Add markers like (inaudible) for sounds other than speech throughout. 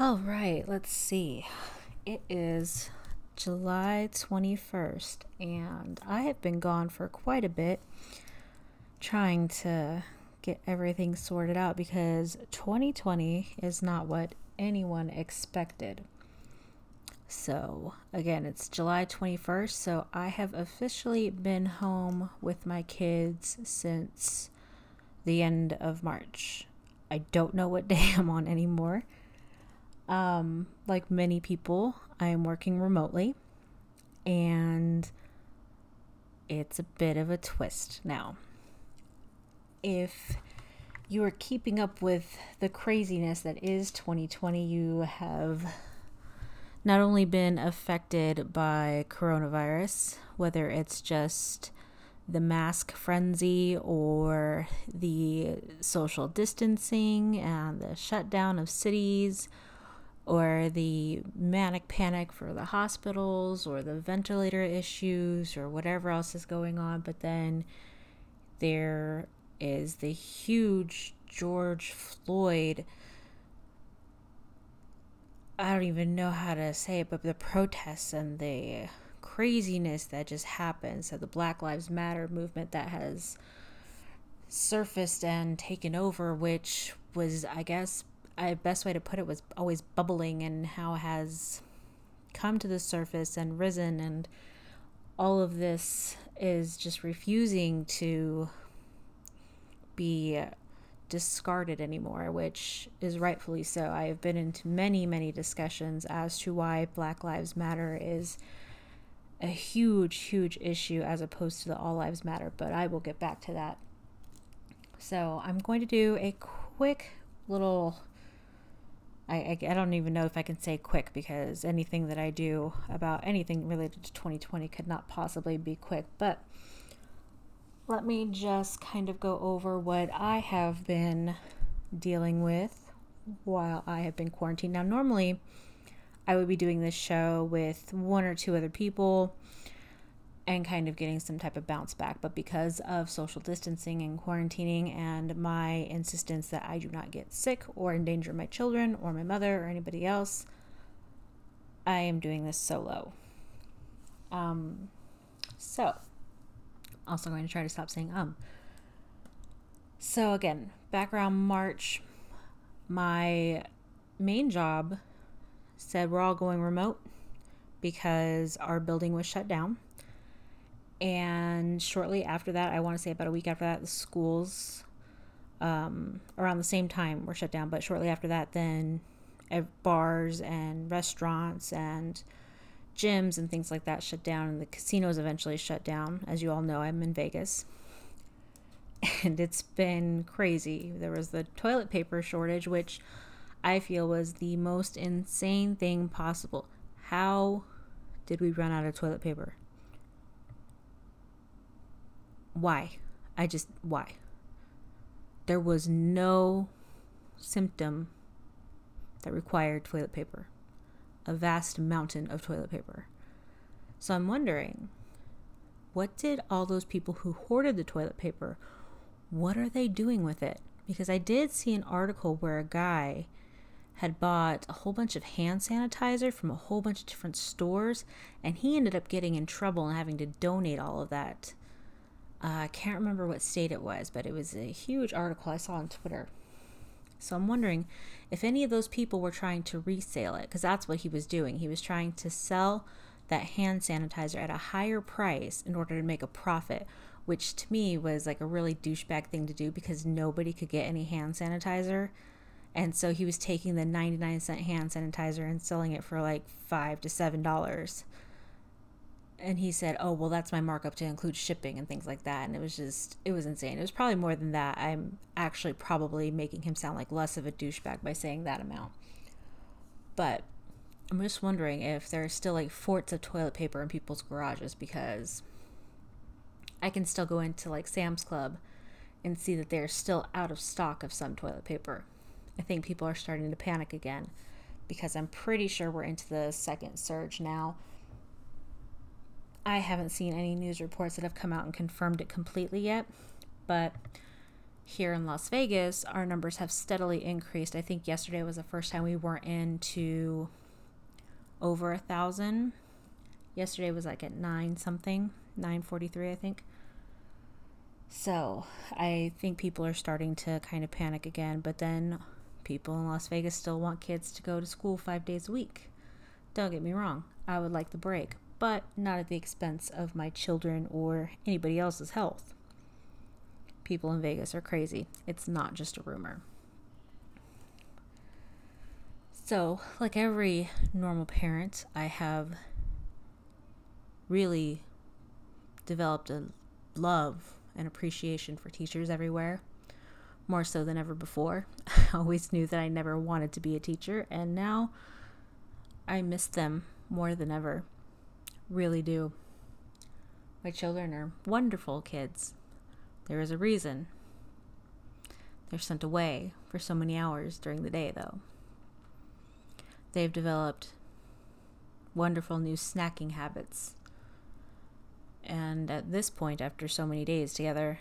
All right, let's see. It is July 21st, and I have been gone for quite a bit trying to get everything sorted out because 2020 is not what anyone expected. So, again, it's July 21st, so I have officially been home with my kids since the end of March. I don't know what (laughs) day I'm on anymore. Um, like many people, I am working remotely and it's a bit of a twist now. If you are keeping up with the craziness that is 2020, you have not only been affected by coronavirus, whether it's just the mask frenzy or the social distancing and the shutdown of cities or the manic panic for the hospitals or the ventilator issues or whatever else is going on. But then there is the huge George Floyd. I don't even know how to say it, but the protests and the craziness that just happened. So, the Black Lives Matter movement that has surfaced and taken over, which was, I guess, I best way to put it was always bubbling and how has come to the surface and risen and all of this is just refusing to be discarded anymore, which is rightfully so. I have been into many, many discussions as to why Black Lives Matter is a huge, huge issue as opposed to the All Lives Matter, but I will get back to that. So, I'm going to do a quick little I, I, I, don't even know if I can say quick because anything that I do about anything related to 2020 could not possibly be quick. But let me just kind of go over what I have been dealing with while I have been quarantined. Now, normally I would be doing this show with one or two other people and kind of getting some type of bounce back. But because of social distancing and quarantining and my insistence that I do not get sick or endanger my children or my mother or anybody else, I am doing this solo. Um, so, also going to try to stop saying um. So, again, background March, my main job said we're all going remote because our building was shut down and shortly after that, I want to say about a week after that, the schools um, around the same time were shut down. But shortly after that, then bars and restaurants and gyms and things like that shut down, and the casinos eventually shut down. As you all know, I'm in Vegas. (laughs) And it's been crazy. There was the toilet paper shortage, which I feel was the most insane thing possible. How did we run out of toilet paper? Why? I just, why? There was no symptom that required toilet paper, a vast mountain of toilet paper. So I'm wondering, what did all those people who hoarded the toilet paper, what are they doing with it? Because I did see an article where a guy had bought a whole bunch of hand sanitizer from a whole bunch of different stores, and he ended up getting in trouble and having to donate all of that uh, I can't remember what state it was, but it was a huge article I saw on Twitter. So I'm wondering if any of those people were trying to resale it, because that's what he was doing. He was trying to sell that hand sanitizer at a higher price in order to make a profit, which to me was like a really douchebag thing to do because nobody could get any hand sanitizer. And so he was taking the 99 cent hand sanitizer and selling it for like five to seven dollars and he said, "Oh, well, that's my markup to include shipping and things like that." And it was just, it was insane. It was probably more than that. I'm actually probably making him sound like less of a douchebag by saying that amount. But I'm just wondering if there are still like forts of toilet paper in people's garages because I can still go into like Sam's Club and see that they're still out of stock of some toilet paper. I think people are starting to panic again because I'm pretty sure we're into the second surge now I haven't seen any news reports that have come out and confirmed it completely yet, but here in Las Vegas, our numbers have steadily increased. I think yesterday was the first time we weren't into over a thousand. Yesterday was like at nine something, nine forty three, I think. So I think people are starting to kind of panic again, but then people in Las Vegas still want kids to go to school five days a week. Don't get me wrong, I would like the break, but not at the expense of my children or anybody else's health. People in Vegas are crazy. It's not just a rumor. So, like every normal parent, I have really developed a love and appreciation for teachers everywhere, more so than ever before. (laughs) I always knew that I never wanted to be a teacher, and now I miss them more than ever. Really do. My children are wonderful kids. There is a reason. They're sent away for so many hours during the day, though. They've developed wonderful new snacking habits. And at this point, after so many days together,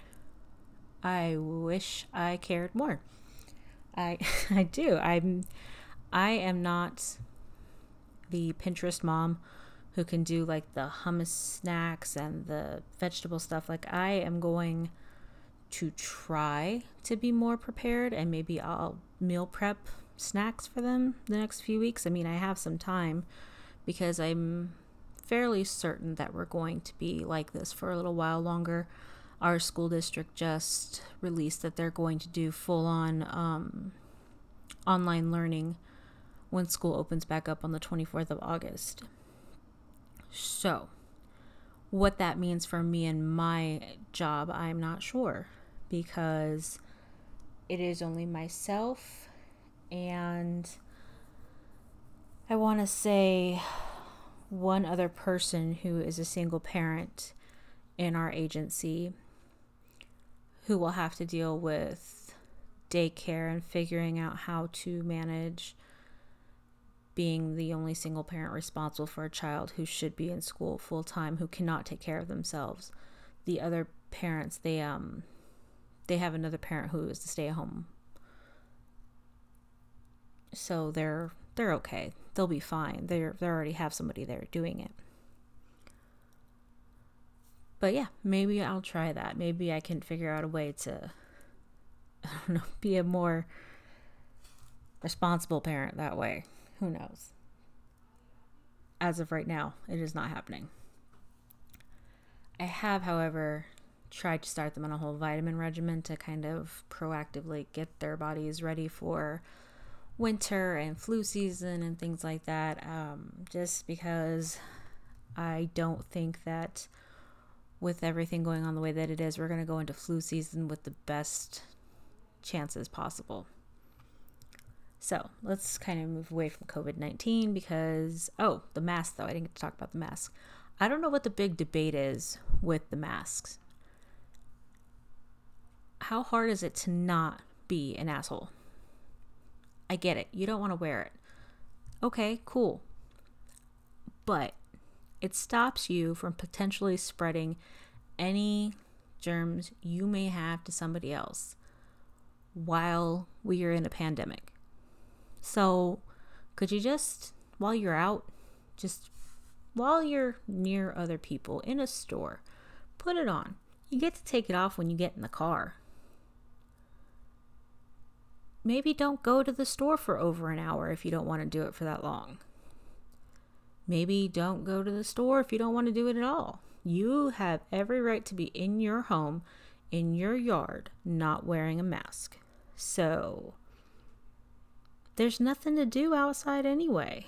I wish I cared more. I (laughs) I do. I'm I am not the Pinterest mom who can do like the hummus snacks and the vegetable stuff. Like I am going to try to be more prepared and maybe I'll meal prep snacks for them the next few weeks. I mean, I have some time because I'm fairly certain that we're going to be like this for a little while longer. Our school district just released that they're going to do full on um, online learning when school opens back up on the 24th of August. So, what that means for me and my job, I'm not sure because it is only myself and I want to say one other person who is a single parent in our agency who will have to deal with daycare and figuring out how to manage being the only single parent responsible for a child who should be in school full time who cannot take care of themselves. The other parents, they um they have another parent who is the stay at home. So they're they're okay. They'll be fine. They're they already have somebody there doing it. But yeah, maybe I'll try that. Maybe I can figure out a way to (laughs) I don't know, be a more responsible parent that way. Who knows? As of right now, it is not happening. I have, however, tried to start them on a whole vitamin regimen to kind of proactively get their bodies ready for winter and flu season and things like that. Um, just because I don't think that with everything going on the way that it is, we're going to go into flu season with the best chances possible. So let's kind of move away from COVID 19 because, oh, the mask though. I didn't get to talk about the mask. I don't know what the big debate is with the masks. How hard is it to not be an asshole? I get it. You don't want to wear it. Okay, cool. But it stops you from potentially spreading any germs you may have to somebody else while we are in a pandemic. So, could you just, while you're out, just while you're near other people in a store, put it on? You get to take it off when you get in the car. Maybe don't go to the store for over an hour if you don't want to do it for that long. Maybe don't go to the store if you don't want to do it at all. You have every right to be in your home, in your yard, not wearing a mask. So, there's nothing to do outside anyway.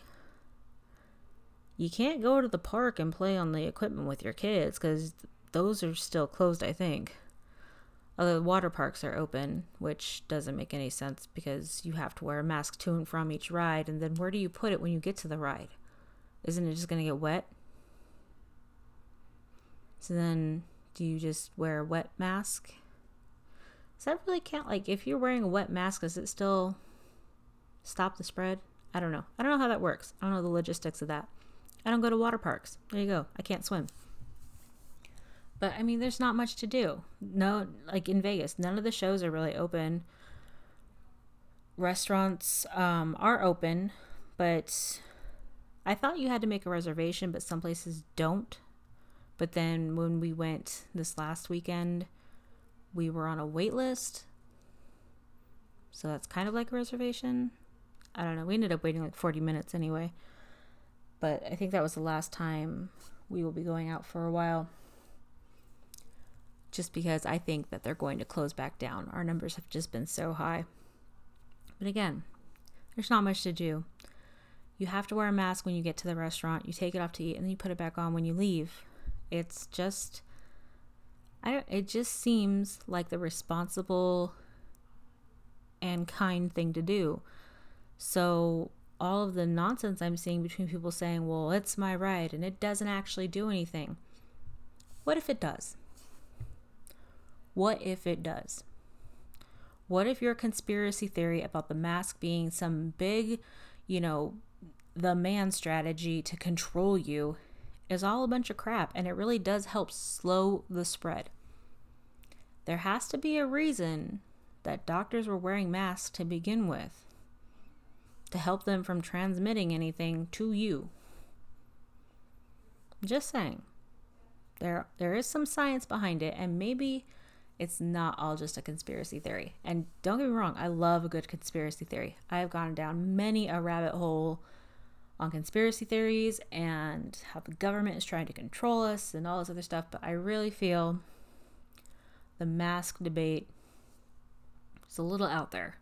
You can't go to the park and play on the equipment with your kids because those are still closed, I think. Although water parks are open, which doesn't make any sense because you have to wear a mask to and from each ride, and then where do you put it when you get to the ride? Isn't it just going to get wet? So then, do you just wear a wet mask? Does that really count? Like, if you're wearing a wet mask, is it still stop the spread. I don't know. I don't know how that works. I don't know the logistics of that. I don't go to water parks. There you go. I can't swim. But I mean, there's not much to do. No, like in Vegas, none of the shows are really open. Restaurants um, are open, but I thought you had to make a reservation, but some places don't. But then when we went this last weekend, we were on a wait list. So that's kind of like a reservation. I don't know. We ended up waiting like 40 minutes anyway. But I think that was the last time we will be going out for a while just because I think that they're going to close back down. Our numbers have just been so high. But again, there's not much to do. You have to wear a mask when you get to the restaurant, you take it off to eat, and then you put it back on when you leave. It's just I don't it just seems like the responsible and kind thing to do. So all of the nonsense I'm seeing between people saying, "Well, it's my right and it doesn't actually do anything." What if it does? What if it does? What if your conspiracy theory about the mask being some big, you know, the man strategy to control you is all a bunch of crap and it really does help slow the spread? There has to be a reason that doctors were wearing masks to begin with to help them from transmitting anything to you. Just saying. There there is some science behind it and maybe it's not all just a conspiracy theory. And don't get me wrong, I love a good conspiracy theory. I have gone down many a rabbit hole on conspiracy theories and how the government is trying to control us and all this other stuff, but I really feel the mask debate is a little out there.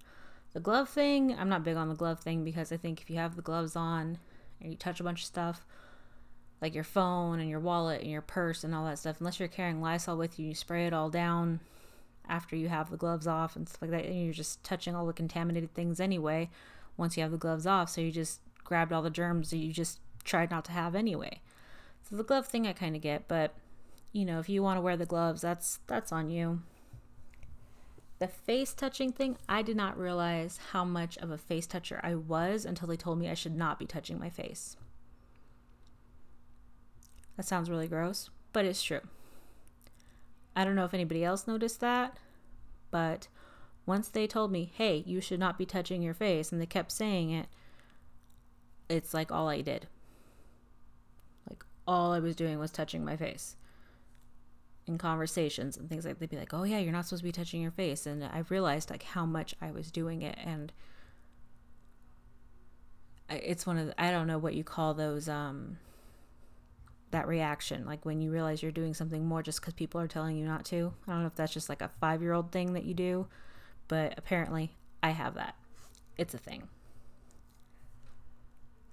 The glove thing, I'm not big on the glove thing because I think if you have the gloves on and you touch a bunch of stuff, like your phone and your wallet and your purse and all that stuff, unless you're carrying Lysol with you, you spray it all down after you have the gloves off and stuff like that, and you're just touching all the contaminated things anyway once you have the gloves off. So you just grabbed all the germs that you just tried not to have anyway. So the glove thing I kind of get, but you know, if you want to wear the gloves, that's that's on you. The face touching thing, I did not realize how much of a face toucher I was until they told me I should not be touching my face. That sounds really gross, but it's true. I don't know if anybody else noticed that, but once they told me, hey, you should not be touching your face, and they kept saying it, it's like all I did. Like all I was doing was touching my face in conversations and things like they'd be like, "Oh yeah, you're not supposed to be touching your face," and I realized like how much I was doing it, and it's one of the, I don't know what you call those um that reaction like when you realize you're doing something more just because people are telling you not to. I don't know if that's just like a five year old thing that you do but apparently i have that. It's a thing.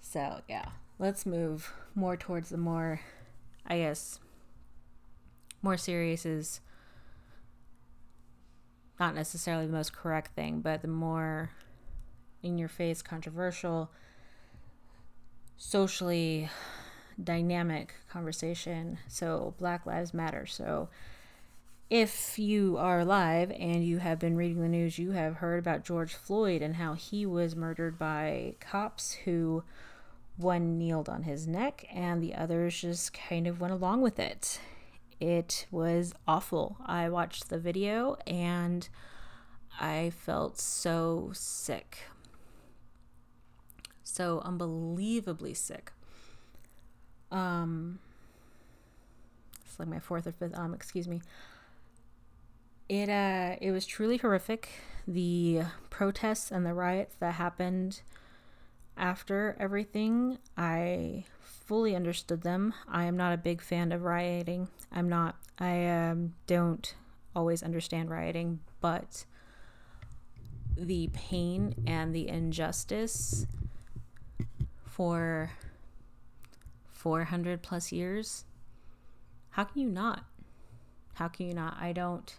So yeah let's move more towards the more i guess more serious is not necessarily the most correct thing but the more in your face controversial socially dynamic conversation. So, Black Lives Matter. So, if you are alive and you have been reading the news, you have heard about George Floyd and how he was murdered by cops who one kneeled on his neck and the others just kind of went along with it. It was awful. I watched the video and I felt so sick. So unbelievably sick. Um it's like my fourth or fifth um excuse me. It uh it was truly horrific. The protests and the riots that happened after everything i fully understood them. I am not a big fan of rioting i'm not i um, don't always understand rioting but the pain and the injustice for 400 plus years how can you not? How can you not? I don't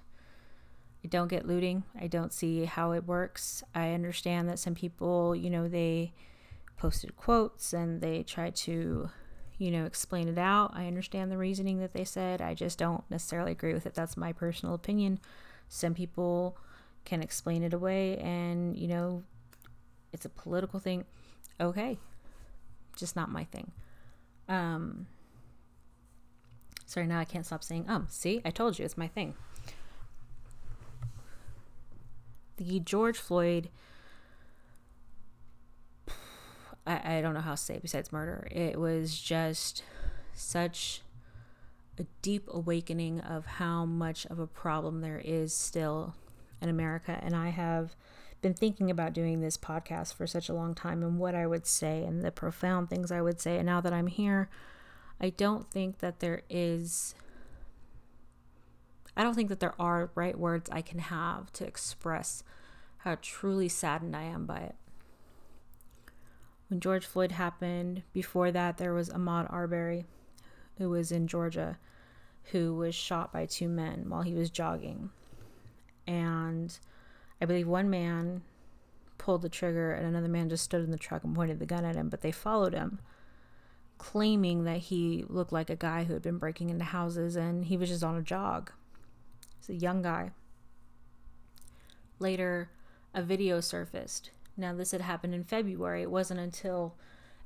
i don't get looting. I don't see how it works. I understand that some people you know they posted quotes and they tried to you know explain it out. I understand the reasoning that they said. I just don't necessarily agree with it. That's my personal opinion. Some people can explain it away and you know it's a political thing. Okay. Just not my thing. Um, Sorry, now I can't stop saying um. See, I told you, it's my thing. The George Floyd I, I don't know how to say it besides murder. It was just such a deep awakening of how much of a problem there is still in America. And I have been thinking about doing this podcast for such a long time and what I would say and the profound things I would say. And now that I'm here, I don't think that there is. I don't think that there are right words I can have to express how truly saddened I am by it when George Floyd happened. Before that, there was Ahmaud Arbery, who was in Georgia, who was shot by two men while he was jogging. And I believe one man pulled the trigger and another man just stood in the truck and pointed the gun at him, but they followed him, claiming that he looked like a guy who had been breaking into houses and he was just on a jog. He's a young guy. Later, a video surfaced now, this had happened in February. It wasn't until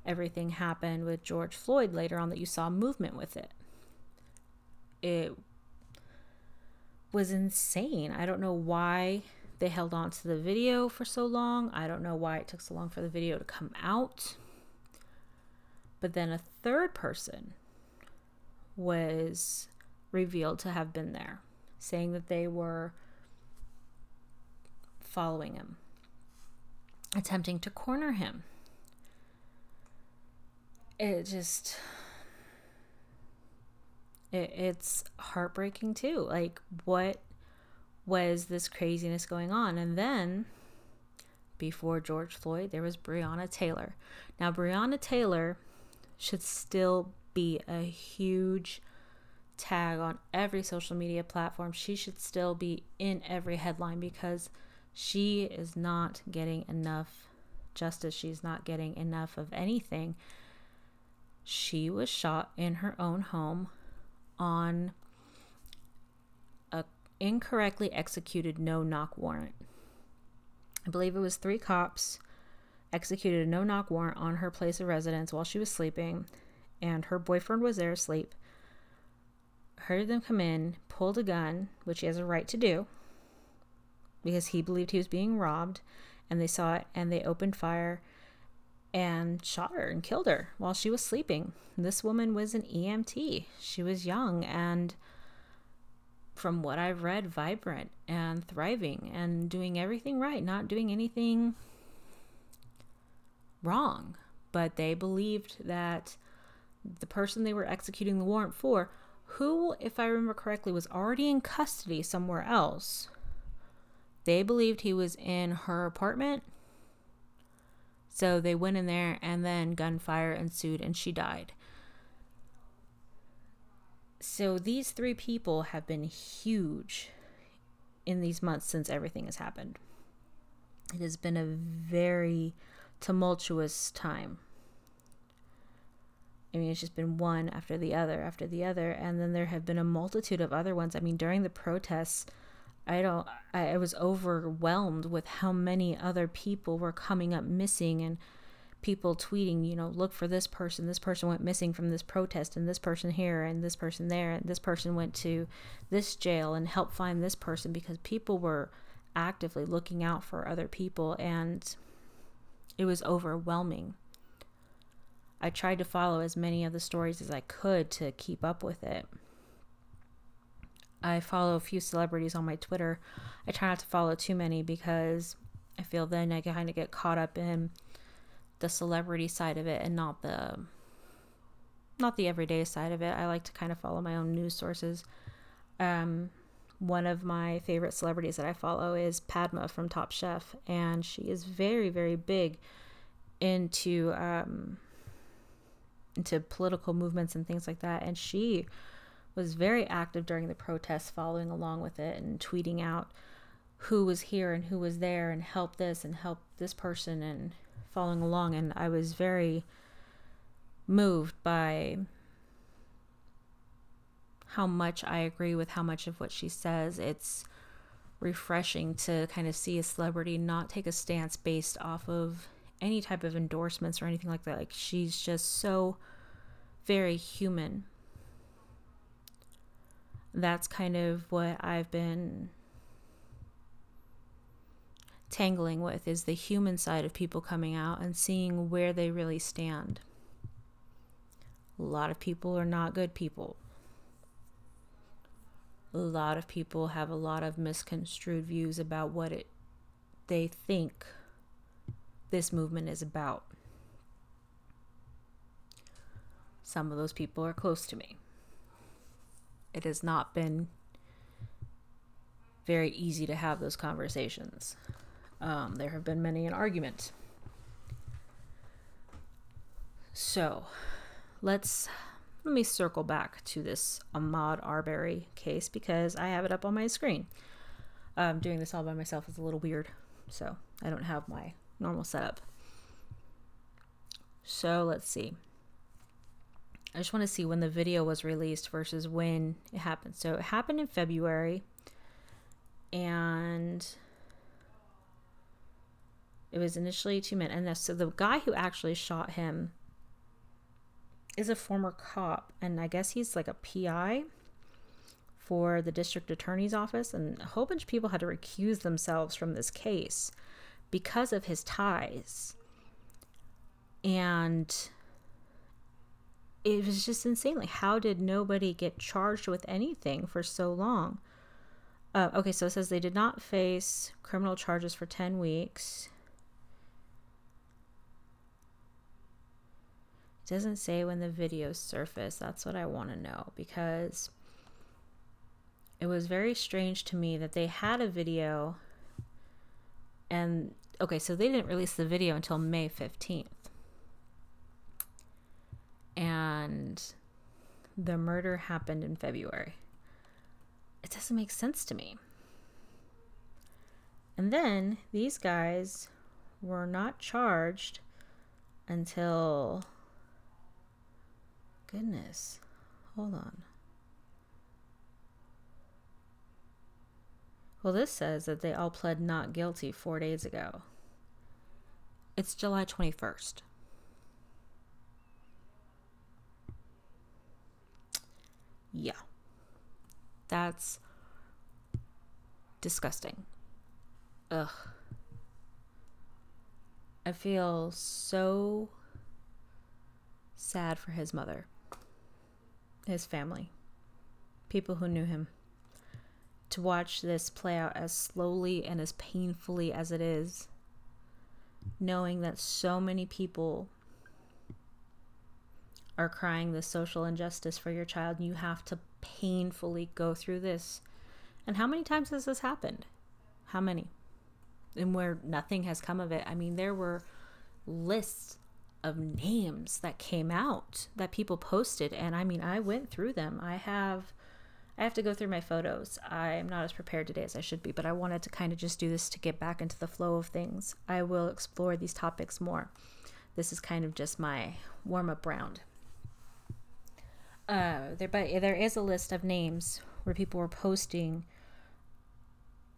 everything happened with George Floyd later on that you saw movement with it. It was insane. I don't know why they held on to the video for so long. I don't know why it took so long for the video to come out. But then a third person was revealed to have been there, saying that they were following him attempting to corner him. It just it, it's heartbreaking too. Like what was this craziness going on? And then before George Floyd, there was Breonna Taylor. Now Breonna Taylor should still be a huge tag on every social media platform. She should still be in every headline because she is not getting enough justice. She's not getting enough of anything. She was shot in her own home on a incorrectly executed no knock warrant. I believe it was three cops executed a no knock warrant on her place of residence while she was sleeping, and her boyfriend was there asleep. Heard them come in, pulled a gun, which he has a right to do, because he believed he was being robbed and they saw it and they opened fire and shot her and killed her while she was sleeping. This woman was an EMT. She was young and from what I've read vibrant and thriving and doing everything right, not doing anything wrong. But they believed that the person they were executing the warrant for, who, if I remember correctly, was already in custody somewhere else, they believed he was in her apartment. So they went in there and then gunfire ensued and she died. So these three people have been huge in these months since everything has happened. It has been a very tumultuous time. I mean, it's just been one after the other after the other. And then there have been a multitude of other ones. I mean, during the protests, I don't I, was overwhelmed with how many other people were coming up missing and people tweeting, you know, look for this person. This person went missing from this protest, and this person here, and this person there, and this person went to this jail and help find this person because people were actively looking out for other people, and it was overwhelming. I tried to follow as many of the stories as I could to keep up with it. I follow a few celebrities on my Twitter. I try not to follow too many because I feel then I kind of get caught up in the celebrity side of it and not the not the everyday side of it. I like to kind of follow my own news sources. Um, one of my favorite celebrities that I follow is Padma from Top Chef, and she is very, very big into um, into political movements and things like that. And she was very active during the protests, following along with it and tweeting out who was here and who was there and help this and help this person and following along. And I was very moved by how much I agree with how much of what she says. It's refreshing to kind of see a celebrity not take a stance based off of any type of endorsements or anything like that. Like she's just so very human That's kind of what I've been tangling with is the human side of people coming out and seeing where they really stand. A lot of people are not good people. A lot of people have a lot of misconstrued views about what it they think this movement is about. Some of those people are close to me. It has not been very easy to have those conversations. Um, there have been many an argument. So, let's let me circle back to this Ahmaud Arbery case because I have it up on my screen. Um, doing this all by myself is a little weird, so I don't have my normal setup. So let's see. I just want to see when the video was released versus when it happened. So it happened in February, and it was initially two men. And so the guy who actually shot him is a former cop, and I guess he's like a PI for the district attorney's office. And a whole bunch of people had to recuse themselves from this case because of his ties. And it was just insane. Like, how did nobody get charged with anything for so long? Uh, okay, so it says they did not face criminal charges for 10 weeks. It doesn't say when the video surfaced. That's what I want to know because it was very strange to me that they had a video and okay, so they didn't release the video until May 15th. And the murder happened in February. It doesn't make sense to me. And then these guys were not charged until Goodness. Hold on. Well, this says that they all pled not guilty four days ago. It's July 21st. Yeah. That's disgusting. Ugh. I feel so sad for his mother his family, people who knew him. To watch this play out as slowly and as painfully as it is, knowing that so many people are crying the social injustice for your child, and you have to painfully go through this. And how many times has this happened? How many? And where nothing has come of it. I mean, there were lists of names that came out that people posted and I mean I went through them. I have I have to go through my photos. I'm not as prepared today as I should be, but I wanted to kind of just do this to get back into the flow of things. I will explore these topics more. This is kind of just my warm up round. Uh, there, but there is a list of names where people were posting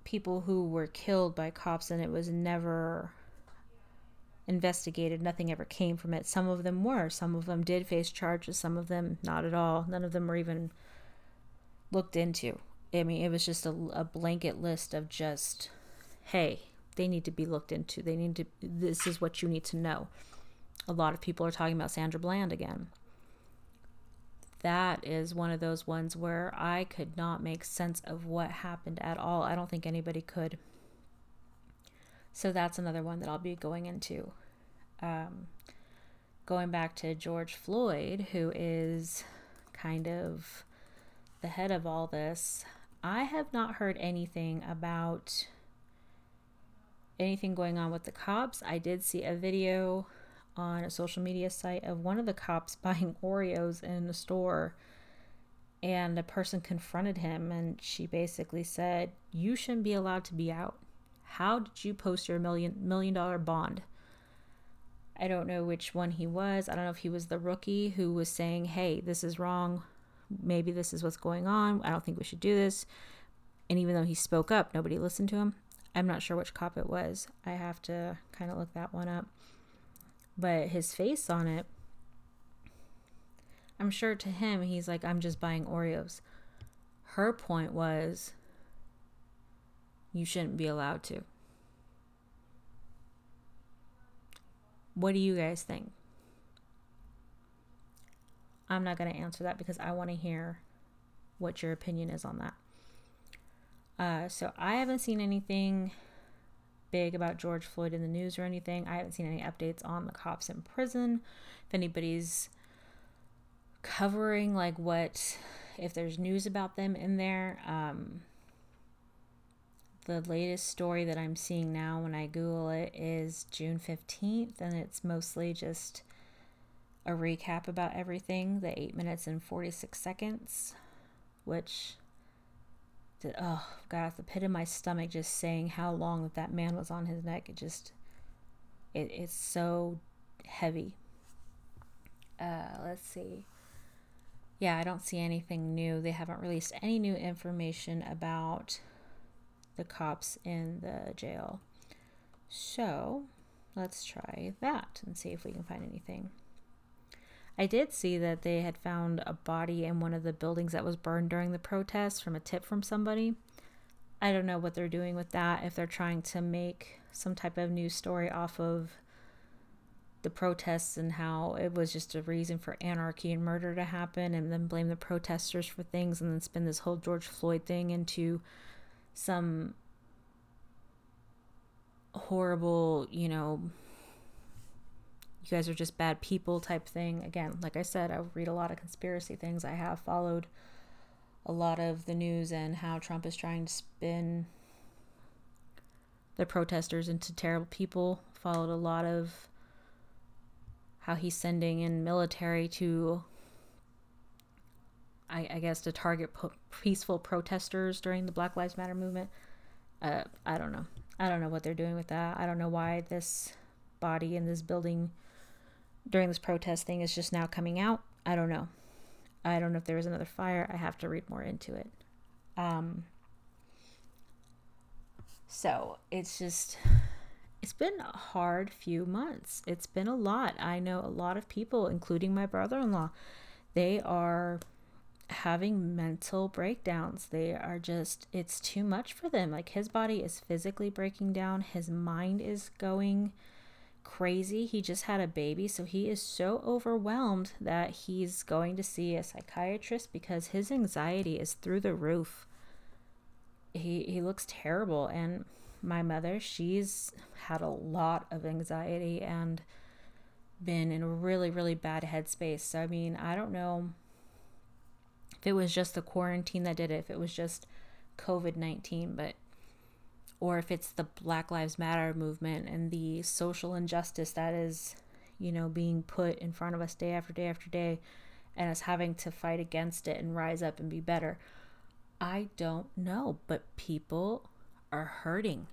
people who were killed by cops, and it was never investigated. Nothing ever came from it. Some of them were. Some of them did face charges. Some of them not at all. None of them were even looked into. I mean, it was just a, a blanket list of just, hey, they need to be looked into. They need to, this is what you need to know. A lot of people are talking about Sandra Bland again. That is one of those ones where I could not make sense of what happened at all. I don't think anybody could. So that's another one that I'll be going into. Um, going back to George Floyd, who is kind of the head of all this, I have not heard anything about anything going on with the cops. I did see a video on a social media site of one of the cops (laughs) buying Oreos in a store and a person confronted him and she basically said, "You shouldn't be allowed to be out." How did you post your million million dollar bond? I don't know which one he was. I don't know if he was the rookie who was saying, "Hey, this is wrong. Maybe this is what's going on. I don't think we should do this." And even though he spoke up, nobody listened to him. I'm not sure which cop it was. I have to kind of look that one up. But his face on it, I'm sure to him, he's like, I'm just buying Oreos. her point was you shouldn't be allowed to. What do you guys think? I'm not going to answer that because I want to hear what your opinion is on that. Uh, so I haven't seen anything big about George Floyd in the news or anything. I haven't seen any updates on the cops in prison. If anybody's covering like what if there's news about them in there um the latest story that I'm seeing now when I Google it is June 15th, and it's mostly just a recap about everything the 8 minutes and 46 seconds, which, did, oh, God, the pit of my stomach just saying how long that that man was on his neck. It just, it, it's so heavy. Uh, let's see. Yeah, I don't see anything new. They haven't released any new information about the cops in the jail. So let's try that and see if we can find anything. I did see that they had found a body in one of the buildings that was burned during the protests from a tip from somebody. I don't know what they're doing with that, if they're trying to make some type of news story off of the protests and how it was just a reason for anarchy and murder to happen, and then blame the protesters for things, and then spin this whole George Floyd thing into some horrible, you know, you guys are just bad people type thing. Again, like I said, I read a lot of conspiracy things. I have followed a lot of the news and how Trump is trying to spin the protesters into terrible people. Followed a lot of how he's sending in military to I, I guess to target po- peaceful protesters during the Black Lives Matter movement. Uh, I don't know. I don't know what they're doing with that. I don't know why this body in this building during this protest thing is just now coming out. I don't know. I don't know if there was another fire. I have to read more into it. Um, so it's just, it's been a hard few months. It's been a lot. I know a lot of people, including my brother in law, they are having mental breakdowns. They are just, it's too much for them. Like his body is physically breaking down, his mind is going crazy. He just had a baby, so he is so overwhelmed that he's going to see a psychiatrist because his anxiety is through the roof. He he looks terrible and my mother, she's had a lot of anxiety and been in a really really bad headspace. So I mean, I don't know if it was just the quarantine that did it, if it was just COVID 19, but or if it's the Black Lives Matter movement and the social injustice that is, you know, being put in front of us day after day after day and us having to fight against it and rise up and be better. I don't know, but people are hurting.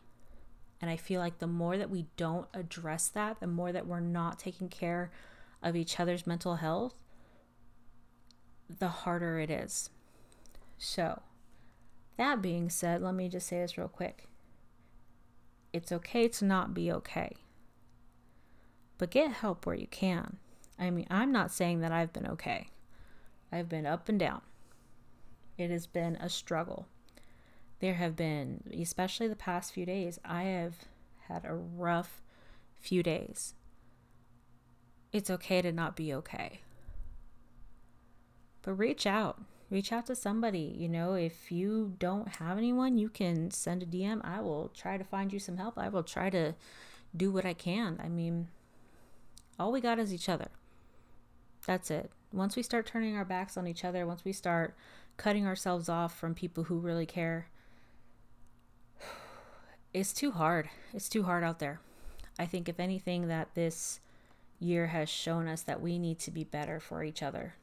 And I feel like the more that we don't address that, the more that we're not taking care of each other's mental health, the harder it is. So, that being said, let me just say this real quick. It's okay to not be okay, but get help where you can. I mean, I'm not saying that I've been okay, I've been up and down. It has been a struggle. There have been, especially the past few days, I have had a rough few days. It's okay to not be okay but reach out reach out to somebody you know if you don't have anyone you can send a dm i will try to find you some help. I will try to do what i can. I mean all we got is each other. That's it. Once we start turning our backs on each other once we start cutting ourselves off from people who really care it's too hard. It's too hard out there. I think if anything that this year has shown us that we need to be better for each other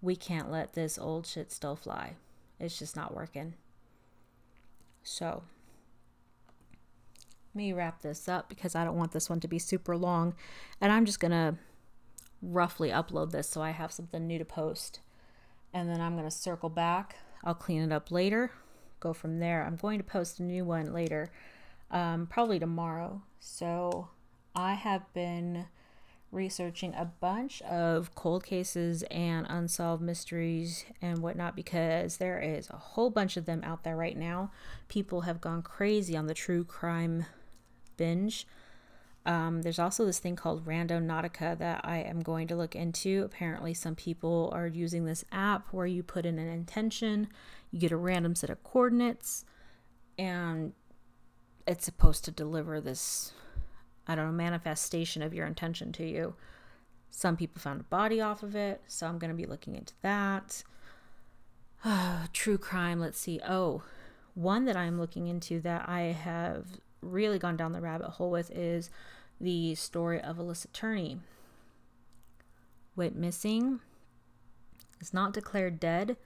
we can't let this old shit still fly. It's just not working. So, let me wrap this up because I don't want this one to be super long. And I'm just going to roughly upload this so I have something new to post. And then I'm going to circle back. I'll clean it up later, go from there. I'm going to post a new one later, um, probably tomorrow. So, I have been researching a bunch of cold cases and unsolved mysteries and whatnot because there is a whole bunch of them out there right now. People have gone crazy on the true crime binge. Um, there's also this thing called Randonautica that I am going to look into. Apparently, some people are using this app where you put in an intention, you get a random set of coordinates, and it's supposed to deliver this I don't know, manifestation of your intention to you. Some people found a body off of it, so I'm going to be looking into that. (sighs) true crime, let's see. Oh, one that I'm looking into that I have really gone down the rabbit hole with is the story of Alyssa Turney. Went missing, is not declared dead.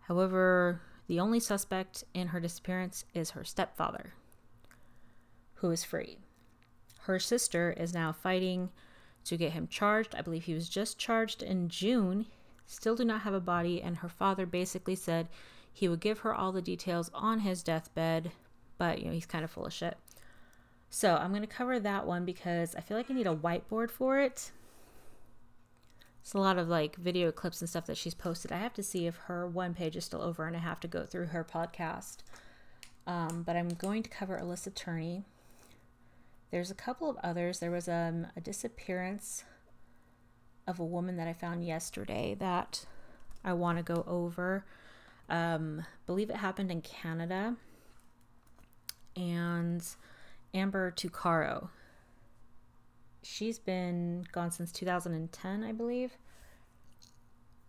However, the only suspect in her disappearance is her stepfather, who is free. Her sister is now fighting to get him charged. I believe he was just charged in June. Still do not have a body, and her father basically said he would give her all the details on his deathbed, but you know, he's kind of full of shit. So I'm going to cover that one because I feel like I need a whiteboard for it. It's a lot of like video clips and stuff that she's posted. I have to see if her one page is still over and I have to go through her podcast. Um, but I'm going to cover Alyssa Turney. There's a couple of others. There was um, a disappearance of a woman that I found yesterday that I want to go over. Um, believe it happened in Canada. And Amber Tuccaro. She's been gone since 2010, I believe.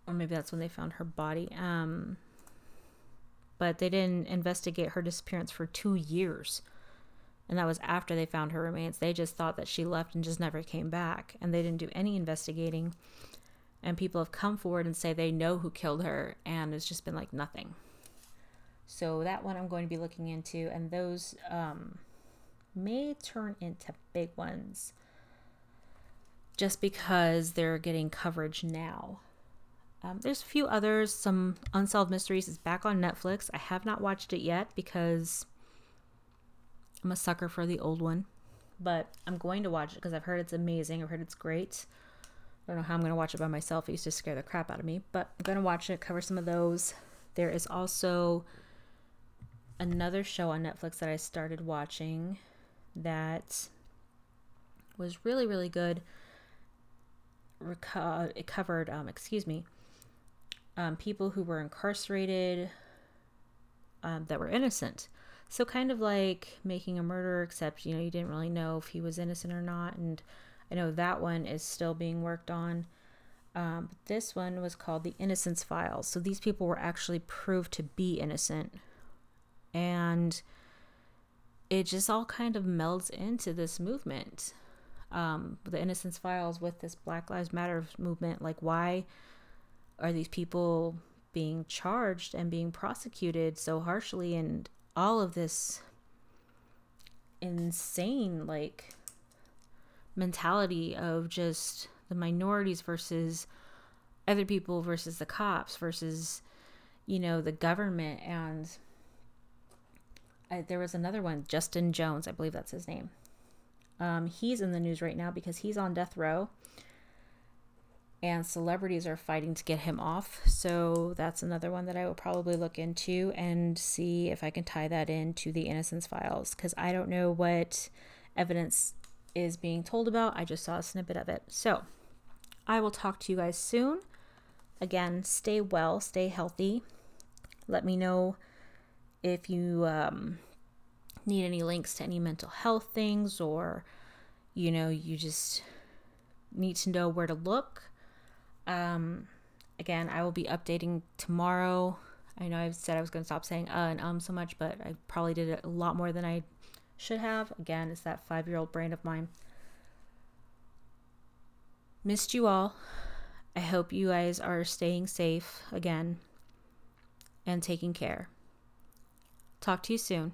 Or maybe that's when they found her body. Um, but they didn't investigate her disappearance for two years and that was after they found her remains. They just thought that she left and just never came back, and they didn't do any investigating. And people have come forward and say they know who killed her, and it's just been like nothing. So that one I'm going to be looking into, and those um, may turn into big ones just because they're getting coverage now. Um, there's a few others. Some Unsolved Mysteries is back on Netflix. I have not watched it yet because I'm a sucker for the old one, but I'm going to watch it because I've heard it's amazing. I've heard it's great. I don't know how I'm going to watch it by myself. It used to scare the crap out of me, but I'm going to watch it, cover some of those. There is also another show on Netflix that I started watching that was really, really good. Reco- it covered, um, excuse me, um, people who were incarcerated um, that were innocent. So kind of like making a murder, except you know you didn't really know if he was innocent or not. And I know that one is still being worked on. Um, but this one was called the Innocence Files. So these people were actually proved to be innocent, and it just all kind of melds into this movement. Um, the Innocence Files with this Black Lives Matter movement. Like, why are these people being charged and being prosecuted so harshly and all of this insane like mentality of just the minorities versus other people versus the cops versus you know the government. And I, there was another one justin jones i believe that's his name. Um, he's in the news right now because he's on death row and celebrities are fighting to get him off. So that's another one that I will probably look into and see if I can tie that into the Innocence Files because I don't know what evidence is being told about. I just saw a snippet of it. So I will talk to you guys soon. Again, stay well, stay healthy. Let me know if you um, need any links to any mental health things or, you know, you just need to know where to look um, again, I will be updating tomorrow. I know I've said I was going to stop saying uh and um so much, but I probably did it a lot more than I should have. Again, it's that five year old brain of mine. Missed you all. I hope you guys are staying safe again and taking care. Talk to you soon.